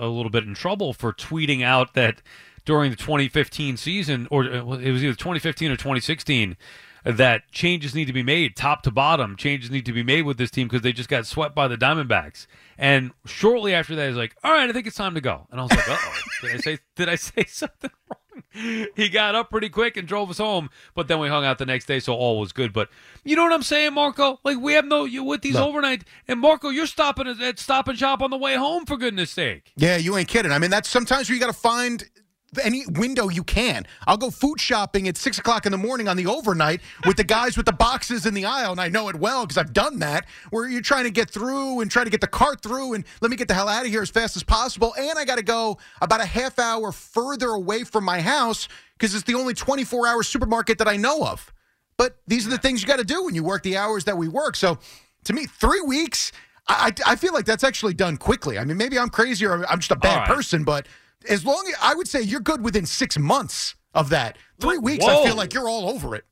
a little bit in trouble for tweeting out that during the 2015 season, or uh, it was either 2015 or 2016. That changes need to be made, top to bottom. Changes need to be made with this team because they just got swept by the Diamondbacks. And shortly after that, he's like, "All right, I think it's time to go." And I was like, "Uh oh, did I say did I say something wrong?" He got up pretty quick and drove us home, but then we hung out the next day, so all was good. But you know what I'm saying, Marco? Like we have no you with these No. overnight, and Marco, you're stopping at Stop and Shop on the way home for goodness sake. Yeah, you ain't kidding. I mean, that's sometimes where you got to find any window you can. I'll go food shopping at six o'clock in the morning on the overnight with the guys with the boxes in the aisle, and I know it well because I've done that. Where you're trying to get through and try to get the cart through, and let me get the hell out of here as fast as possible. And I got to go about a half hour further away from my house because it's the only 24 hour supermarket that I know of. But these are the things you got to do when you work the hours that we work. So to me, three weeks, I, I I feel like that's actually done quickly. I mean, maybe I'm crazy or I'm just a bad right. person, but as long as I would say you're good within six months of that. Three Whoa. weeks, I feel like you're all over it.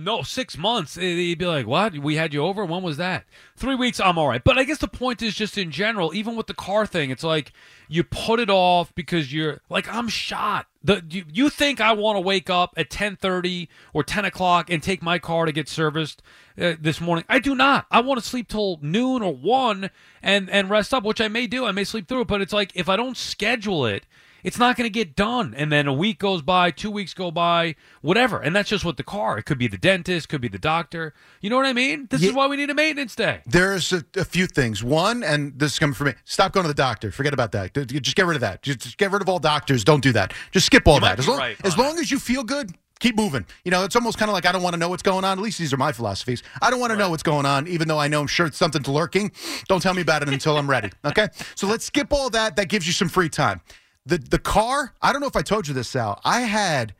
No, six months. Eh, You'd be like, "What? We had you over? When was that?" Three weeks. I'm all right. But I guess the point is just in general, even with the car thing, it's like you put it off because you're like, I'm shot. The you, you think I want to wake up at 10:30 or 10 o'clock and take my car to get serviced uh, this morning? I do not. I want to sleep till noon or one and and rest up, which I may do. I may sleep through it, but it's like if I don't schedule it it's not going to get done. And then a week goes by, two weeks go by, whatever. And that's just with the car. It could be the dentist, could be the doctor. You know what I mean? This is why we need a maintenance day. There's a, a few things. One, and this is coming from me. Stop going to the doctor. Forget about that. Just get rid of that. Just, just get rid of all doctors. Don't do that. Just skip all You that. As long, right as long as you feel good, keep moving. You know, it's almost kind of like I don't want to know what's going on. At least these are my philosophies. I don't want to know what's going on, even though I know I'm sure something's lurking. Don't tell me about it until I'm ready. Okay. So let's skip all that. That gives you some free time. The the car. I don't know if I told you this, Sal. I had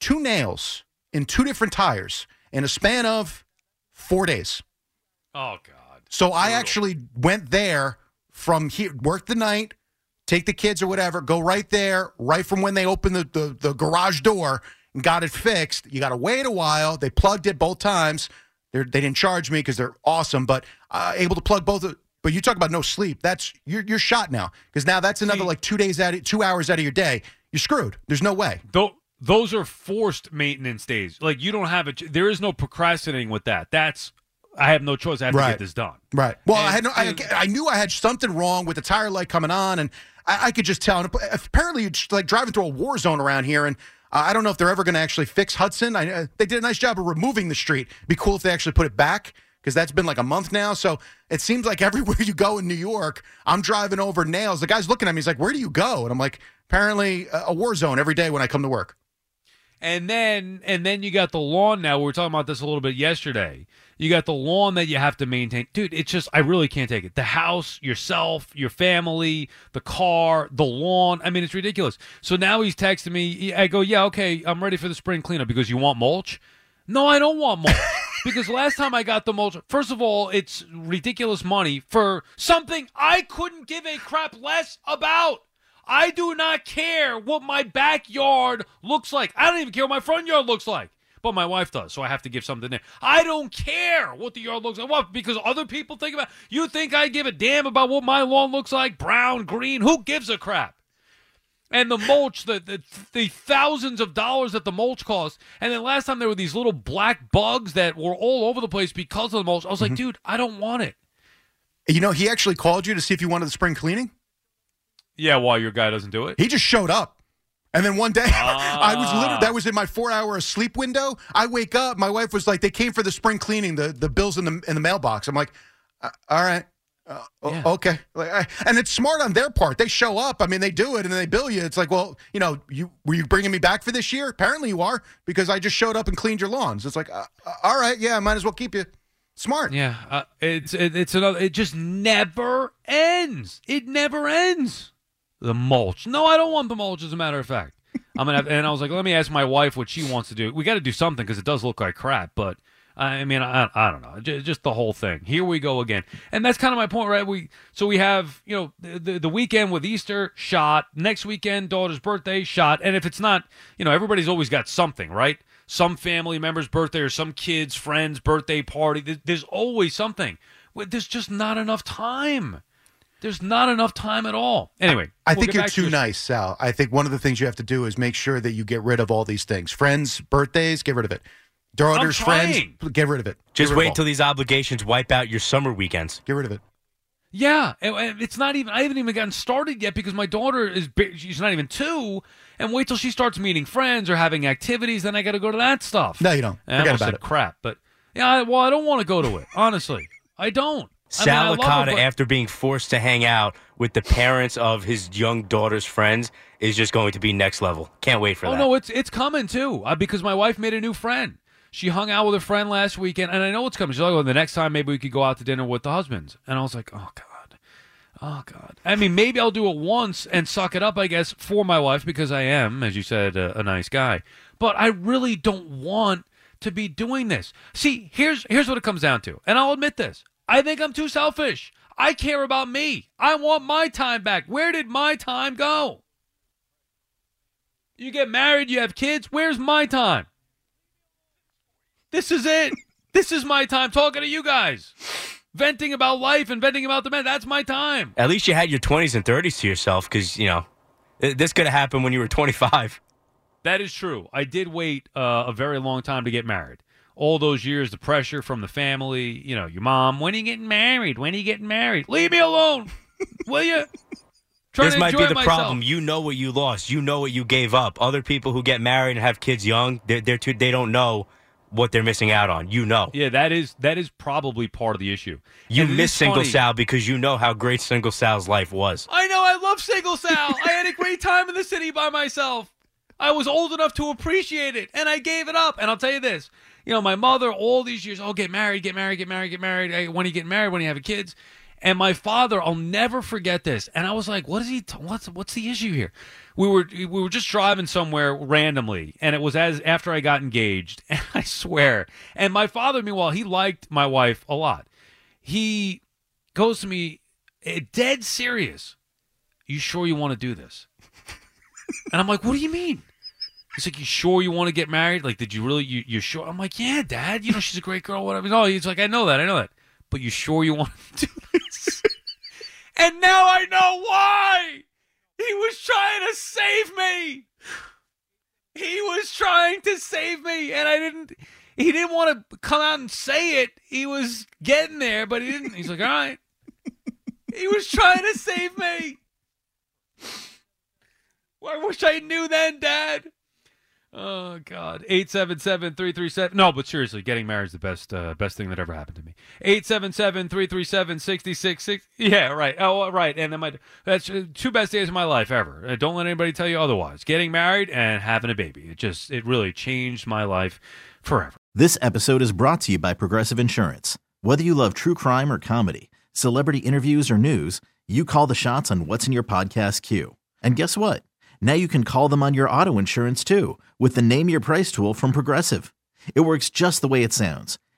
two nails in two different tires in a span of four days. Oh, God. So I actually went there from here, worked the night, take the kids or whatever, go right there, right from when they opened the, the, the garage door and got it fixed. You got to wait a while. They plugged it both times. They're, they didn't charge me because they're awesome, but uh, able to plug both. But you talk about no sleep. That's you're you're shot now because now that's another like two days out, of, two hours out of your day. You're screwed. There's no way. Tho- those are forced maintenance days. Like, you don't have it. There is no procrastinating with that. That's, I have no choice. I have to get this done. Right. Well, I had no, I, and- I knew I had something wrong with the tire light coming on, and I, I could just tell. And apparently, it's like driving through a war zone around here, and uh, I don't know if they're ever going to actually fix Hudson. I, uh, they did a nice job of removing the street. Be cool if they actually put it back because that's been like a month now. So it seems like everywhere you go in New York, I'm driving over nails. The guy's looking at me. He's like, "Where do you go?" And I'm like, "Apparently, a, a war zone every day when I come to work." And then and then you got the lawn now. We were talking about this a little bit yesterday. You got the lawn that you have to maintain. Dude, it's just I really can't take it. The house, yourself, your family, the car, the lawn. I mean, it's ridiculous. So now he's texting me. I go, "Yeah, okay, I'm ready for the spring cleanup because you want mulch?" No, I don't want mulch. because last time I got the mulch, first of all, it's ridiculous money for something I couldn't give a crap less about. I do not care what my backyard looks like. I don't even care what my front yard looks like. But my wife does, so I have to give something there. I don't care what the yard looks like. What? Because other people think about. You think I give a damn about what my lawn looks like? Brown, green? Who gives a crap? And the mulch, the, the the thousands of dollars that the mulch costs. And then last time there were these little black bugs that were all over the place because of the mulch. I was like, dude, I don't want it. You know, he actually called you to see if you wanted the spring cleaning. Yeah, why your guy doesn't do it? He just showed up. And then one day, I was Ah. literally, that was in my four hour sleep window. I wake up, my wife was like, they came for the spring cleaning, the, the bills in the, in the mailbox. I'm like, "Uh, all right. Uh, o- Okay, like, I, and it's smart on their part. They show up. I mean, they do it, and then they bill you. It's like, well, you know, you were you bringing me back for this year? Apparently, you are because I just showed up and cleaned your lawns. It's like, uh, uh, all right, yeah, I might as well keep you. Smart. Yeah, uh, it's it, it's another. It just never ends. It never ends. The mulch. No, I don't want the mulch. As a matter of fact, I'm gonna. Have, and I was like, let me ask my wife what she wants to do. We got to do something because it does look like crap. But I mean, I, I don't know. Just, just the whole thing. Here we go again. And that's kind of my point, right? We so we have you know the, the the weekend with Easter shot. Next weekend, daughter's birthday shot. And if it's not, you know, everybody's always got something, right? Some family member's birthday or some kid's friend's birthday party. There- There's always something. There's just not enough time. There's not enough time at all. Anyway, I we'll think you're back to too nice, Sal. I think one of the things you have to do is make sure that you get rid of all these things. Friends, birthdays, get rid of it. Daughter's friends, get rid of it. Just wait of till these obligations wipe out your summer weekends. Get rid of it. Yeah, and- and it's not even. I haven't even gotten started yet because my daughter is. She's not even two, and wait till she starts meeting friends or having activities. Then I got to go to that stuff. No, you don't. And I Forget almost about said it. Crap, but yeah. I, well, I don't want to go to it. Honestly, I don't. I mean, I Sal love her, Licata, but- after being forced to hang out with the parents of his young daughter's friends, is just going to be next level. Can't wait for oh that. Oh no, it's it's coming too uh, because my wife made a new friend. She hung out with a friend last weekend, and I know it's coming. She's like, "Oh, the next time maybe we could go out to dinner with the husbands." And I was like, "Oh God, oh God." I mean, maybe I'll do it once and suck it up, I guess, for my wife because I am, as you said, a, a nice guy. But I really don't want to be doing this. See, here's here's what it comes down to, and I'll admit this: I think I'm too selfish. I care about me. I want my time back. Where did my time go? You get married, you have kids. Where's my time? This is it. This is my time talking to you guys. Venting about life and venting about the men. That's my time. At least you had your 20s and 30s to yourself because, you know, this could have happened when you were 25. That is true. I did wait uh, a very long time to get married. All those years, the pressure from the family, you know, your mom, when are you getting married? When are you getting married? Leave me alone, will you? Trying this might be the myself. problem. You know what you lost. You know what you gave up. Other people who get married and have kids young, they're, they're too, they don't know what they're missing out on. You know. Yeah, that is that is probably part of the issue. You And miss is single funny- Sal because you know how great single Sal's life was. I know. I love single Sal. I had a great time in the city by myself. I was old enough to appreciate it, and I gave it up. And I'll tell you this: you know, my mother, all these years, oh, get married, get married, get married, get married. Hey, when you get married, when you have kids. And my father, I'll never forget this. And I was like, "What is he? T- what's what's the issue here?" We were we were just driving somewhere randomly, and it was as after I got engaged. And I swear, and my father, meanwhile, he liked my wife a lot. He goes to me, eh, dead serious. You sure you want to do this? And I'm like, what do you mean? He's like, you sure you want to get married? Like, did you really? You you sure? I'm like, yeah, Dad. You know, she's a great girl. Whatever. No, he's like, I know that. I know that. But you sure you want to do this? and now I know why. He was trying to save me. He was trying to save me, and I didn't. He didn't want to come out and say it. He was getting there, but he didn't. He's like, all right. He was trying to save me. I wish I knew then, Dad. Oh God. 877-337. No, but seriously, getting married is the best uh, best thing that ever happened to me. 877-337-6660. Yeah, right. Oh, right. And then my that's uh, two best days of my life ever. Uh, don't let anybody tell you otherwise. Getting married and having a baby. It just it really changed my life forever. This episode is brought to you by Progressive Insurance. Whether you love true crime or comedy, celebrity interviews or news, you call the shots on what's in your podcast queue. And guess what? Now you can call them on your auto insurance too with the Name Your Price tool from Progressive. It works just the way it sounds.